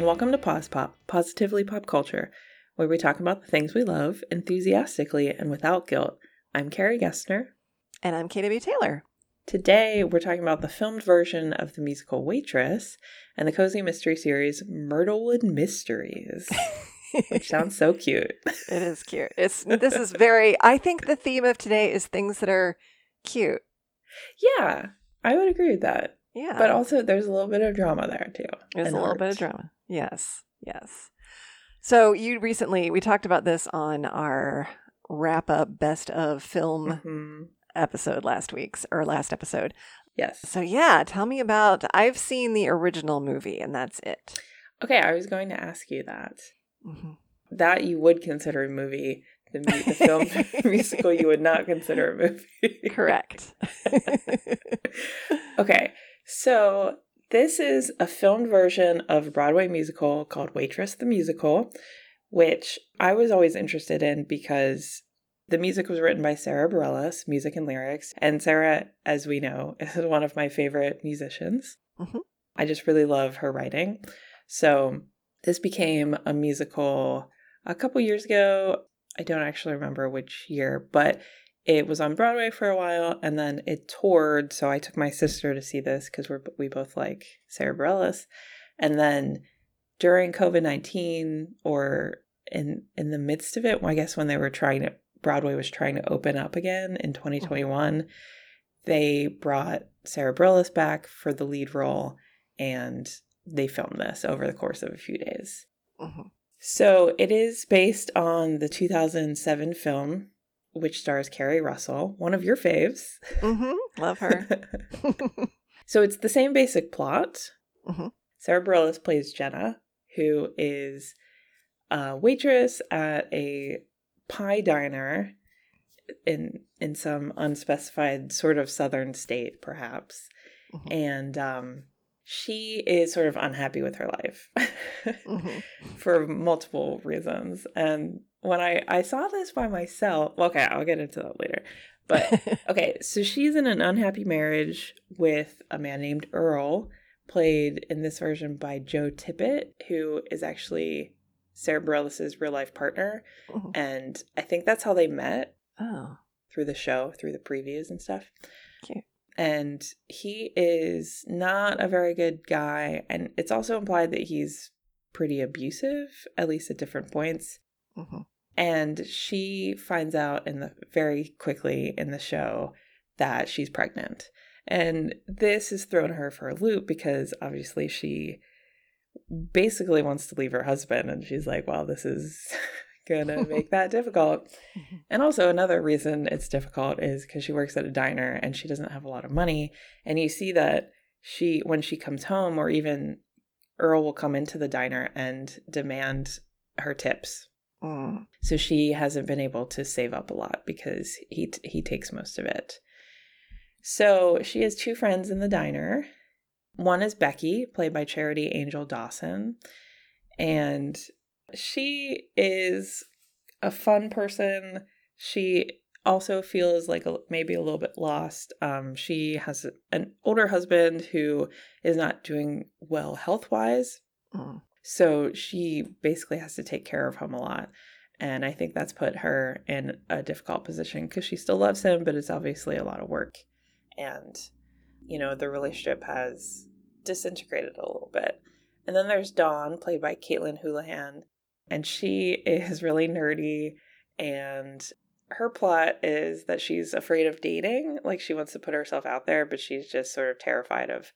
And welcome to Pause Pop, Positively Pop Culture, where we talk about the things we love enthusiastically and without guilt. I'm Carrie Gessner. And I'm KW Taylor. Today, we're talking about the filmed version of the musical Waitress and the cozy mystery series Myrtlewood Mysteries, which sounds so cute. It is cute. It's this is very. I think the theme of today is things that are cute. Yeah, I would agree with that. Yeah, But also, there's a little bit of drama there too. there's a little bit of drama. Yes, yes. So you recently we talked about this on our wrap up best of film Mhm. episode last week's or last episode. Yes. So yeah, tell me about. I've seen the original movie, and that's it. Okay, I was going to ask you that. Mhm. That you would consider a movie. The, the film musical you would not consider a movie. Correct. Okay, so this is a filmed version of a Broadway musical called Waitress the Musical, which I was always interested in because the music was written by Sara Bareilles, music and lyrics. And Sara, as we know, is one of my favorite musicians. Mhm. I just really love her writing. So this became a musical a couple years ago. I don't actually remember which year, but it was on Broadway for a while and then it toured. So I took my sister to see this because we're we both like Sara Bareilles. And then during COVID nineteen or in in the midst of it, well, I guess when they were trying to Broadway was trying to open up again in 2021, they brought Sara Bareilles back for the lead role and they filmed this over the course of a few days. Mhm. So it is based on the 2007 film, which stars Keri Russell, one of your faves. Mhm. Love her. so it's the same basic plot. Mhm. Sara Bareilles plays Jenna, who is a waitress at a pie diner in in some unspecified sort of southern state, perhaps. Mhm. And um, she is sort of unhappy with her life. Mhm. for multiple reasons. And when I I saw this by myself, okay, I'll get into that later. But okay, so she's in an unhappy marriage with a man named Earl, played in this version by Joe Tippett, who is actually Sara Bareilles' real life partner. Mhm. And I think that's how they met oh, through the show, through the previews and stuff. Cute. And he is not a very good guy. And it's also implied that he's pretty abusive, at least at different points. Mhm. And she finds out in the very quickly in the show that she's pregnant. And this has thrown her for a loop because obviously she basically wants to leave her husband and she's like, well, this is gonna make that difficult. Mhm. And also another reason it's difficult is because she works at a diner and she doesn't have a lot of money. And you see that she when she comes home or even Earl will come into the diner and demand her tips. Mm. So she hasn't been able to save up a lot because he t- he takes most of it. So she has two friends in the diner. One is Becky, played by Charity Angel Dawson, and she is a fun person. She also feels like a, maybe a little bit lost. Um, she has an older husband who is not doing well health wise, Mm. So she basically has to take care of him a lot. And I think that's put her in a difficult position because she still loves him, but it's obviously a lot of work. And, you know, the relationship has disintegrated a little bit. And then there's Dawn, played by Caitlin Houlahan. And she is really nerdy. And her plot is that she's afraid of dating. Like she wants to put herself out there, but she's just sort of terrified of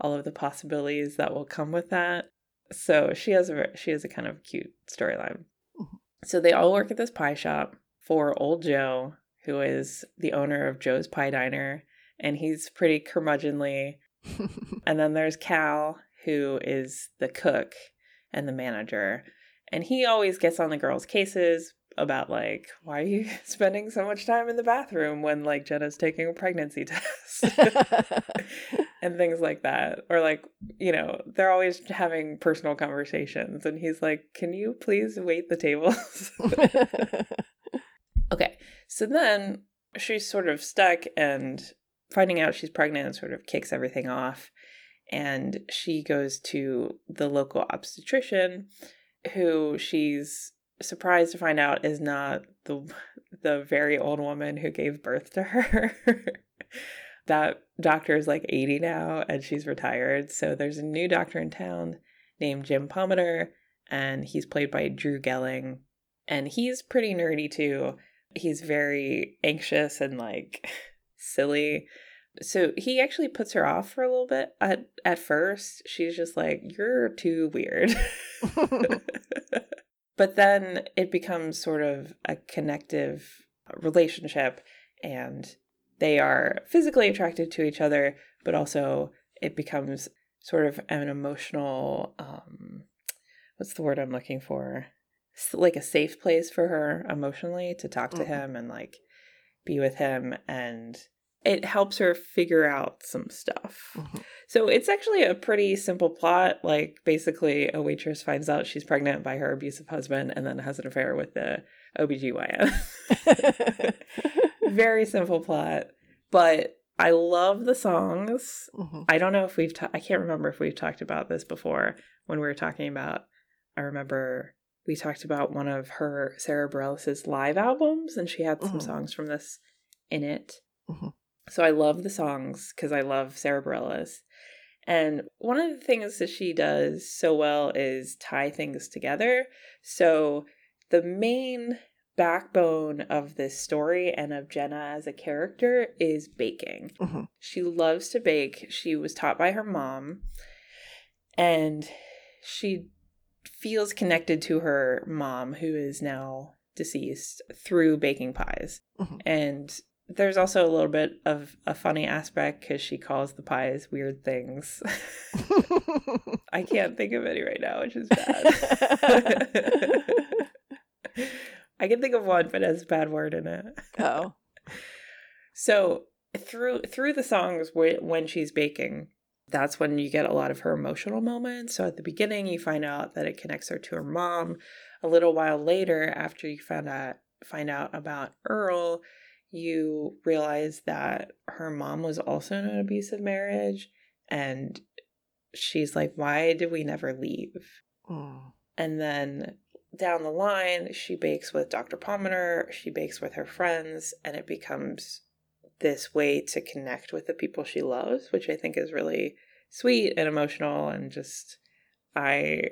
all of the possibilities that will come with that. So she has a she has a kind of cute storyline. Mhm. So they all work at this pie shop for old Joe, who is the owner of Joe's Pie Diner, and he's pretty curmudgeonly. And then there's Cal, who is the cook and the manager, and he always gets on the girls' cases about like why are you spending so much time in the bathroom when like Jenna's taking a pregnancy test? And things like that. Or like you know they're always having personal conversations and he's like can you please wait the tables? Okay so then she's sort of stuck and finding out she's pregnant sort of kicks everything off and she goes to the local obstetrician who she's surprised to find out is not the the very old woman who gave birth to her. that doctor is like 80 now and she's retired. So there's a new doctor in town named Jim Pomatter and he's played by Drew Gehling and he's pretty nerdy too. He's very anxious and like silly. So he actually puts her off for a little bit at at first. She's just like, "You're too weird." But then it becomes sort of a connective relationship and they are physically attracted to each other, but also it becomes sort of an emotional um what's the word I'm looking for? like a safe place for her emotionally to talk to mm-hmm. him and like be with him and it helps her figure out some stuff. Mm-hmm. So it's actually a pretty simple plot. Like basically a waitress finds out she's pregnant by her abusive husband and then has an affair with the OBGYN. Very simple plot. But I love the songs. Mm-hmm. I don't know if we've ta- I can't remember if we've talked about this before when we were talking about I remember we talked about one of her Sara Bareilles' live albums, and she had some mm-hmm. songs from this in it. Mm-hmm. So I love the songs because I love Sara Bareilles. And one of the things that she does so well is tie things together. So the main backbone of this story and of Jenna as a character is baking. Mm-hmm. She loves to bake. She was taught by her mom. And she feels connected to her mom, who is now deceased, through baking pies. Mm-hmm. And there's also a little bit of a funny aspect because she calls the pies weird things. I can't think of any right now, which is bad. I can think of one, but it has a bad word in it. Oh. So through through the songs when she's baking, that's when you get a lot of her emotional moments. So at the beginning, you find out that it connects her to her mom. A little while later, after you found out find out about Earl, you realize that her mom was also in an abusive marriage, and she's like, "Why did we never leave?" Mm. And then down the line, she bakes with Dr. Pomatter, she bakes with her friends, and it becomes this way to connect with the people she loves, which I think is really sweet and emotional and just I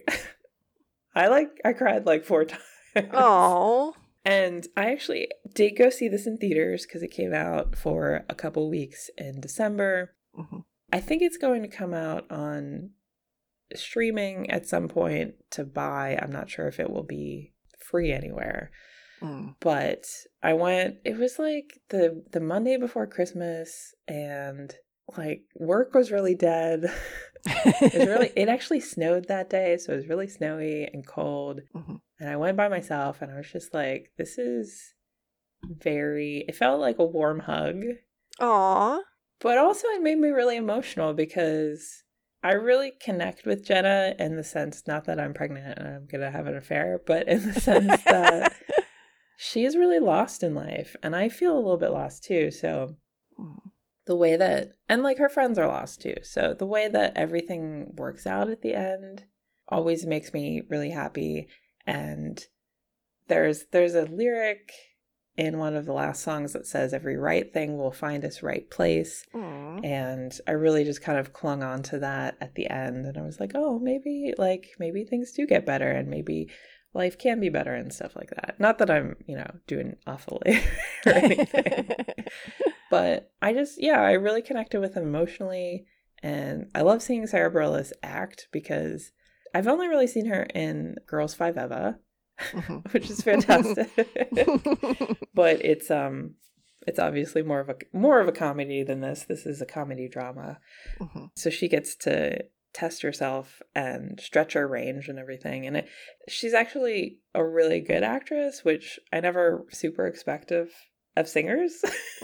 I like I cried like four times. Oh. And I actually did go see this in theaters because it came out for a couple weeks in December. Mm-hmm. I think it's going to come out on streaming at some point to buy. I'm not sure if it will be free anywhere. Mm. But I went it was like the the Monday before Christmas and like work was really dead. it was really it actually snowed that day, so it was really snowy and cold. Mm-hmm. And I went by myself and I was just like, this is very it felt like a warm hug. Aww. But also it made me really emotional because I really connect with Jenna in the sense not that I'm pregnant and I'm gonna have an affair, but in the sense that she is really lost in life and i feel a little bit lost too so the way that and like her friends are lost too so the way that everything works out at the end always makes me really happy and there's there's a lyric in one of the last songs that says every right thing will find its right place Aww. and i really just kind of clung on to that at the end and i was like oh maybe like maybe things do get better and maybe life can be better and stuff like that. Not that I'm, you know, doing awfully or anything. but I just, yeah, I really connected with him emotionally. And I love seeing Sara Bareilles act because I've only really seen her in Girls Five Eva, mm-hmm. which is fantastic. but it's um it's obviously more of a more of a comedy than this. This is a comedy drama. Mm-hmm. So she gets to test herself and stretch her range and everything. And it, she's actually a really good actress, which I never super expect of of singers.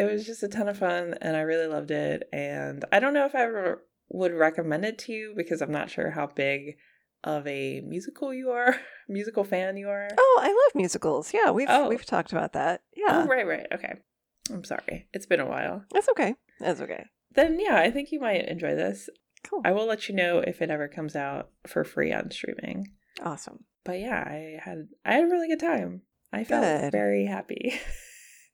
it was just a ton of fun and I really loved it. And I don't know if I ever would recommend it to you because I'm not sure how big of a musical you are, musical fan you are. Oh, I love musicals. Yeah, we've oh. we've talked about that. Oh, yeah. Oh, right, right. Okay. I'm sorry. It's been a while. That's okay. That's okay. then yeah, I think you might enjoy this. Cool. I will let you know if it ever comes out for free on streaming. Awesome. But yeah, I had I had a really good time. I felt Good. very happy.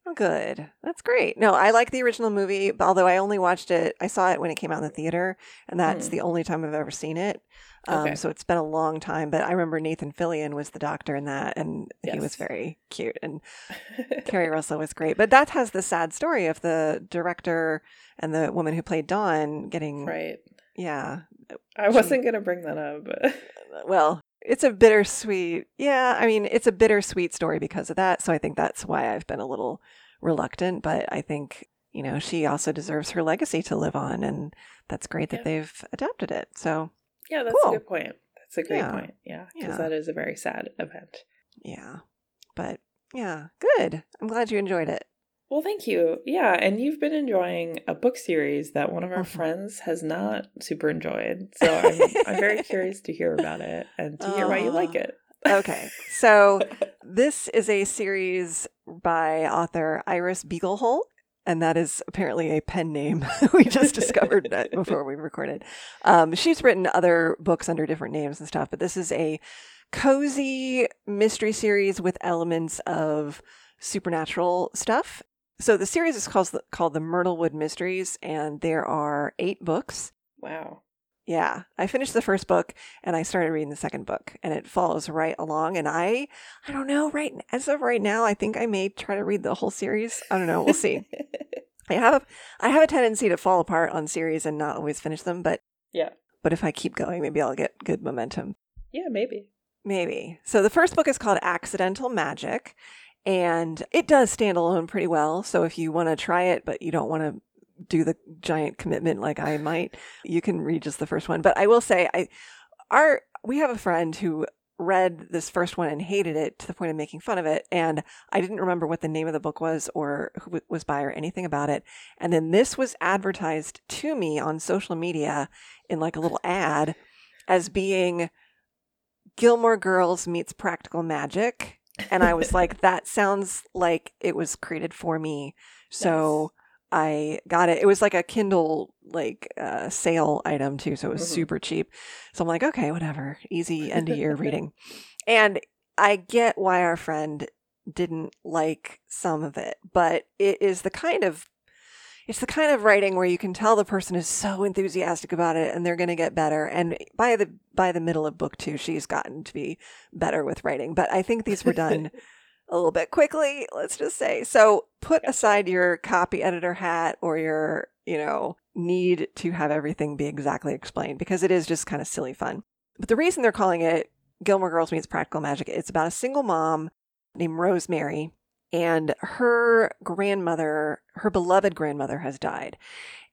Oh, good. That's great. No, I like the original movie, but although I only watched it, I saw it when it came out in the theater, and that's Hmm. the only time I've ever seen it. Um, Okay. So it's been a long time, but I remember Nathan Fillion was the doctor in that, and he was very cute, and Keri Russell was great. But that has the sad story of the director and the woman who played Dawn getting, right. yeah, I wasn't gonna bring that up. But well, it's a bittersweet. Yeah, I mean, it's a bittersweet story because of that. So I think that's why I've been a little reluctant. But I think you know she also deserves her legacy to live on, and that's great that Yeah. they've adapted it. So yeah, that's Cool. a good point. That's a great Yeah. point. Yeah, because Yeah. that is a very sad event. yeah, but yeah, good. I'm glad you enjoyed it. Well, thank you. Yeah, and you've been enjoying a book series that one of our friends has not super enjoyed. So I'm, I'm very curious to hear about it and to hear why you like it. Okay, so this is a series by author Iris Beaglehole. And that is apparently a pen name. we just discovered that before we recorded. Um, she's written other books under different names and stuff, but this is a cozy mystery series with elements of supernatural stuff. So the series is called called the Myrtlewood Mysteries, and there are eight books. wow. Yeah, I finished the first book and I started reading the second book, and it follows right along. And I, I don't know, right as of right now, I think I may try to read the whole series. I don't know, we'll see. I have, I have a tendency to fall apart on series and not always finish them, but yeah. but if I keep going, maybe I'll get good momentum. Yeah, maybe. Maybe. So the first book is called Accidental Magic, and it does stand alone pretty well. So if you want to try it, but you don't want to do the giant commitment like I might, you can read just the first one. But I will say, I our we have a friend who read this first one and hated it to the point of making fun of it, and I didn't remember what the name of the book was or who was by or anything about it. And then this was advertised to me on social media in like a little ad as being Gilmore Girls meets Practical Magic. And I was like, that sounds like it was created for me. So I got it. It was like a Kindle like uh, sale item too, so it was Mhm. super cheap. So I'm like, okay, whatever, easy end of year reading. And I get why our friend didn't like some of it, but it is the kind of it's the kind of writing where you can tell the person is so enthusiastic about it and they're going to get better. And by the by the middle of book 2 she's gotten to be better with writing. But i think these were done a little bit quickly let's just say. So put aside your copy editor hat or your you know need to have everything be exactly explained because it is just kind of silly fun. But the reason they're calling it gilmore girls meets practical magic it's about a single mom named rosemary and her grandmother, her beloved grandmother, has died.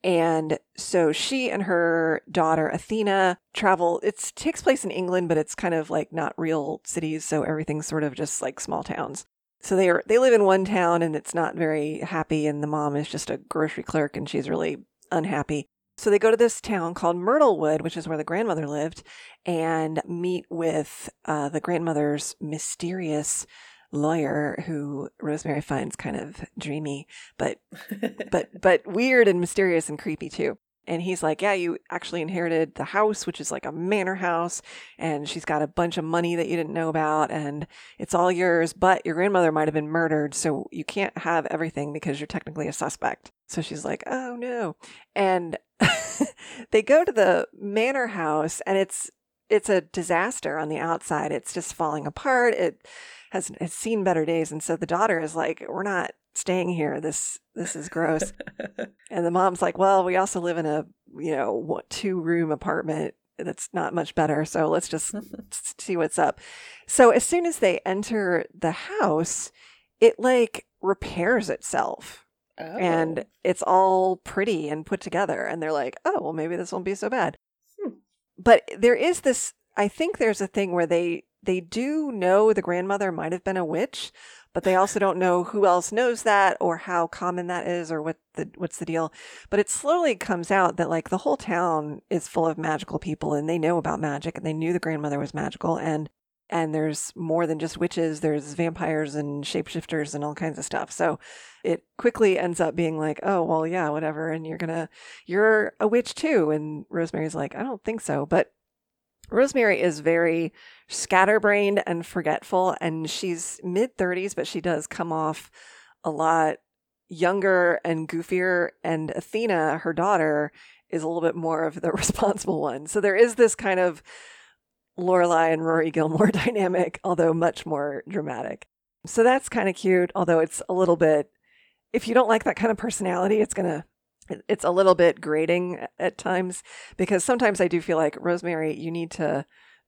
And so she and her daughter Athena travel. It takes place in England, but it's kind of like not real cities, so everything's sort of just like small towns. So they are they live in one town and it's not very happy, and the mom is just a grocery clerk and she's really unhappy. So they go to this town called Myrtlewood, which is where the grandmother lived, and meet with uh, the grandmother's mysterious lawyer who Rosemary finds kind of dreamy, but but but weird and mysterious and creepy too. And he's like, "Yeah, you actually inherited the house, which is like a manor house, and she's got a bunch of money that you didn't know about, and it's all yours. But your grandmother might have been murdered, so you can't have everything because you're technically a suspect." So she's like, "Oh no!" And they go to the manor house, and it's it's a disaster on the outside. It's just falling apart. It has, has seen better days, and so the daughter is like, "We're not staying here. This this is gross." and the mom's like, "Well, we also live in a you know two room apartment that's not much better, so let's just see what's up." So as soon as they enter the house, it like repairs itself oh. and it's all pretty and put together and they're like oh well maybe this won't be so bad Hmm. but there is this i think there's a thing where they they do know the grandmother might have been a witch but they also don't know who else knows that or how common that is or what the what's the deal. But it slowly comes out that like the whole town is full of magical people and they know about magic and they knew the grandmother was magical and and there's more than just witches there's vampires and shapeshifters and all kinds of stuff. So it quickly ends up being like oh well yeah whatever and you're gonna you're a witch too. And rosemary's like i don't think so. But rosemary is very scatterbrained and forgetful and she's mid 30s but she does come off a lot younger and goofier and athena her daughter is a little bit more of the responsible one so there is this kind of Lorelai and Rory Gilmore dynamic, although much more dramatic. So that's kind of cute, although it's a little bit if you don't like that kind of personality, it's going to it's a little bit grating at times because sometimes I do feel like Rosemary, you need to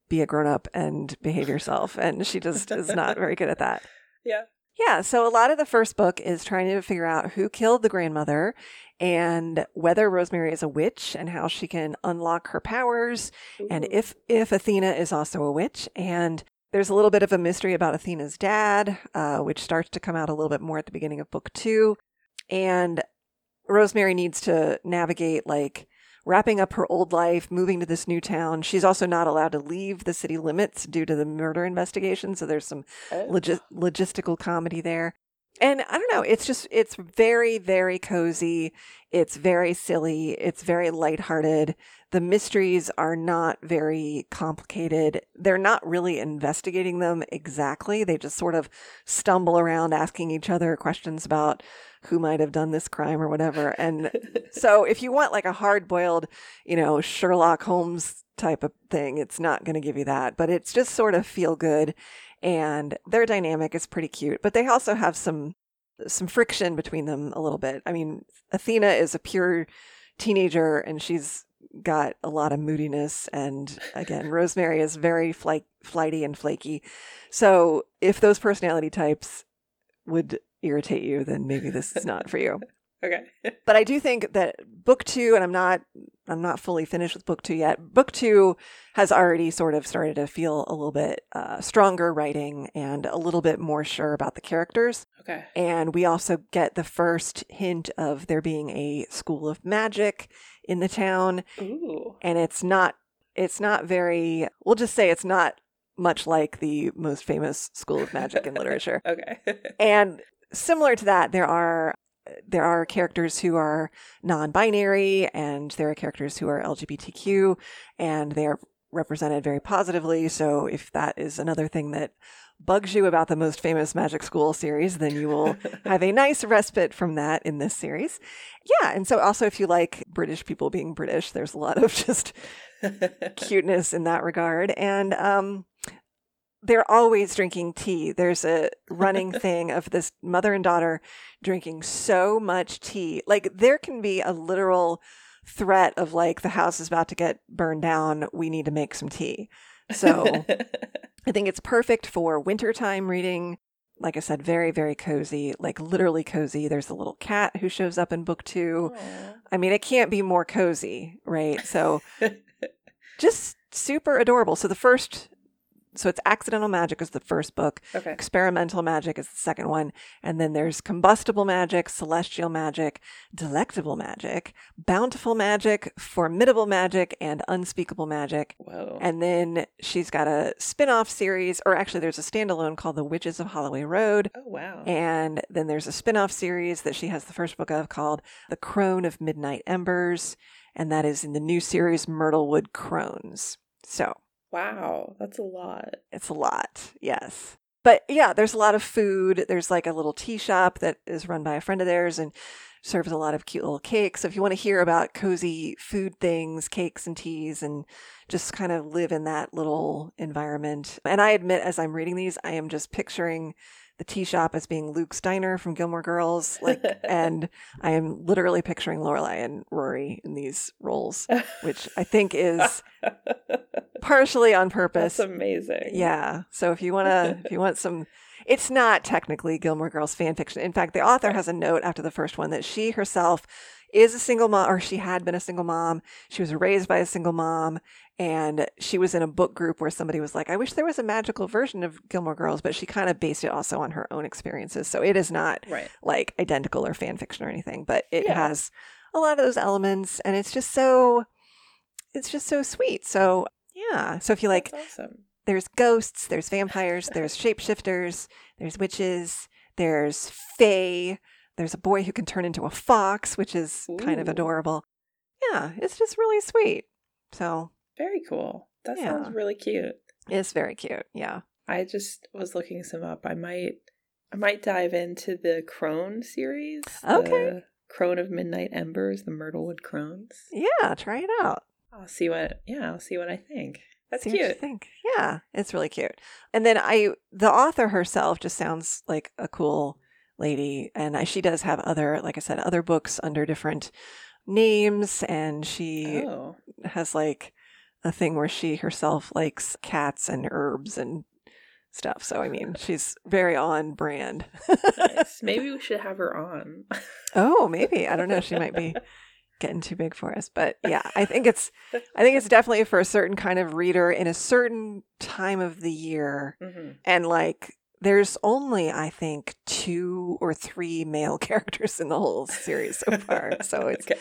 be a grown up and behave yourself and she just is not very good at that. Yeah. Yeah, so a lot of the first book is trying to figure out who killed the grandmother and whether Rosemary is a witch and how she can unlock her powers Ooh. and if if Athena is also a witch and there's a little bit of a mystery about Athena's dad, uh, which starts to come out a little bit more at the beginning of book two. And Rosemary needs to navigate like wrapping up her old life, moving to this new town. She's also not allowed to leave the city limits due to the murder investigation. So there's some oh. logi- logistical comedy there and I don't know, it's just it's very very cozy. It's very silly. It's very lighthearted. The mysteries are not very complicated. They're not really investigating them exactly. They just sort of stumble around asking each other questions about who might have done this crime or whatever. And so if you want like a hard-boiled, you know, Sherlock Holmes type of thing, it's not going to give you that, but it's just sort of feel good and their dynamic is pretty cute. But they also have some some friction between them a little bit. I mean, Athena is a pure teenager and she's got a lot of moodiness and again rosemary is very flight, flighty and flaky so if those personality types would irritate you then maybe this is not for you Okay. but I do think that book two, and I'm not I'm not fully finished with book two yet. Book two has already sort of started to feel a little bit uh, stronger writing and a little bit more sure about the characters. Okay. And we also get the first hint of there being a school of magic in the town. Ooh. And it's not it's not very we'll just say it's not much like the most famous school of magic in literature. okay. and similar to that, there are there are characters who are non-binary and there are characters who are LGBTQ and they are represented very positively. So if that is another thing that bugs you about the most famous Magic School series, then you will have a nice respite from that in this series. Yeah, and so also if you like British people being British, there's a lot of just cuteness in that regard. And um they're always drinking tea. There's a running thing of this mother and daughter drinking so much tea. Like there can be a literal threat of like the house is about to get burned down. We need to make some tea. So I think it's perfect for wintertime reading. Like I said, very, very cozy, like literally cozy. There's a little cat who shows up in book two. Aww. I mean, it can't be more cozy, right? So just super adorable. So the first so it's accidental magic is the first book. Okay. experimental magic is the second one. And then there's combustible magic celestial magic delectable magic bountiful magic formidable magic and unspeakable magic. Whoa. and then she's got a spin-off series or actually there's a standalone called the witches of holloway road. Oh wow. And then there's a spin-off series that she has the first book of called the crone of midnight embers. And that is in the new series myrtlewood crones. So Wow, that's a lot. It's a lot, yes. But yeah, there's a lot of food. There's like a little tea shop that is run by a friend of theirs and serves a lot of cute little cakes. So if you want to hear about cozy food things, cakes and teas, and just kind of live in that little environment. And I admit, as I'm reading these, I am just picturing the tea shop as being Luke's diner from Gilmore Girls, like, and I am literally picturing Lorelai and Rory in these roles, which I think is partially on purpose. That's amazing. Yeah. So if you want to, if you want some, it's not technically Gilmore Girls fan fiction. In fact, the author has a note after the first one that she herself is a single mom, or she had been a single mom. She was raised by a single mom, and she was in a book group where somebody was like, I wish there was a magical version of Gilmore Girls, but she kind of based it also on her own experiences. So it is not right. like identical or fan fiction or anything, but it yeah. has a lot of those elements and it's just so it's just so sweet. So yeah. So if you like awesome. there's ghosts, there's vampires, there's shapeshifters, there's witches, there's fae, there's a boy who can turn into a fox, which is kind of adorable. Yeah, it's just really sweet. So Very cool. That Yeah. sounds really cute. it's very cute. Yeah. I just was looking some up. I might I might dive into the Crone series. Okay. The Crone of Midnight Embers, the Myrtlewood Crones. Yeah, try it out. I'll see what yeah, I'll see what I think. That's See what you cute. think. Yeah, it's really cute. And then I, the author herself, just sounds like a cool lady, and I, she does have other, like I said, other books under different names, and she Oh. has like a thing where she herself likes cats and herbs and stuff. So I mean, she's very on brand. Nice. Maybe we should have her on. oh, maybe I don't know. She might be getting too big for us, but yeah, I think it's I think it's definitely for a certain kind of reader in a certain time of the year, hmm and like. There's only, I think, two or three male characters in the whole series so far. So it's okay.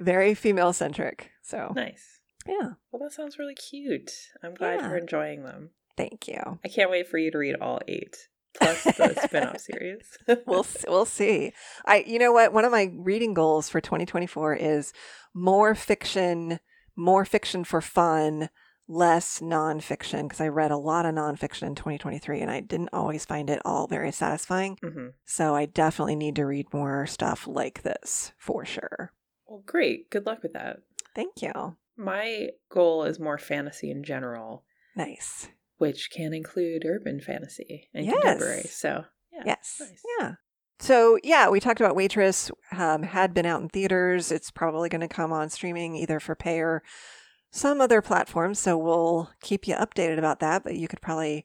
very female centric. So, Nice. Yeah. Well, that sounds really cute. I'm glad Yeah. you're enjoying them. Thank you. I can't wait for you to read all eight, plus the spin-off series. we'll we'll see. I you know what? One of my reading goals for 2024 is more fiction, more fiction for fun, less nonfiction because I read a lot of nonfiction in 2023 and I didn't always find it all very satisfying. hmm So I definitely need to read more stuff like this for sure. Well, great. Good luck with that. Thank you. My goal is more fantasy in general, Nice. which can include urban fantasy and Yes. contemporary. So, yeah. Yes. nice. Yeah. So yeah, we talked about Waitress. Um, had been out in theaters. It's probably going to come on streaming either for pay or some other platform. So we'll keep you updated about that. But you could probably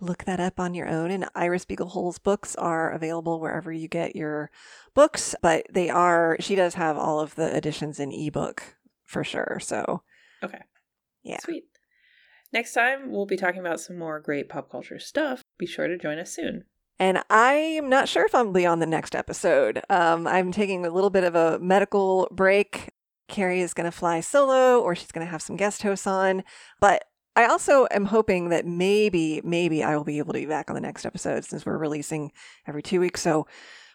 look that up on your own. And Iris Beaglehole's books are available wherever you get your books. But they are. She does have all of the editions in ebook for sure. So Okay. yeah. Sweet. Next time, we'll be talking about some more great pop culture stuff. Be sure to join us soon. And I'm not sure if I'll be on the next episode. Um, I'm taking a little bit of a medical break. Carrie is going to fly solo or she's going to have some guest hosts on. But I also am hoping that maybe, maybe I will be able to be back on the next episode since we're releasing every two weeks. So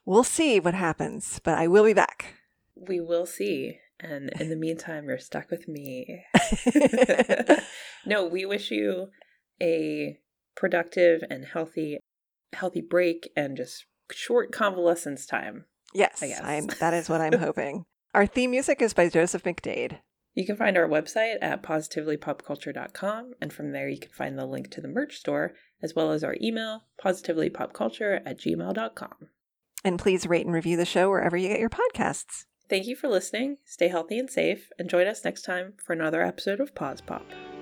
we'll see what happens, but I will be back. We will see. And in the meantime, you're stuck with me. no, we wish you a productive and healthy healthy break and just short convalescence time. yes, I guess. I'm, that is what I'm hoping. Our theme music is by Joseph McDade. You can find our website at positivelypopculture.com, and from there you can find the link to the merch store, as well as our email, positivelypopculture at gmail.com. And please rate and review the show wherever you get your podcasts. Thank you for listening, stay healthy and safe, and join us next time for another episode of Pause Pop.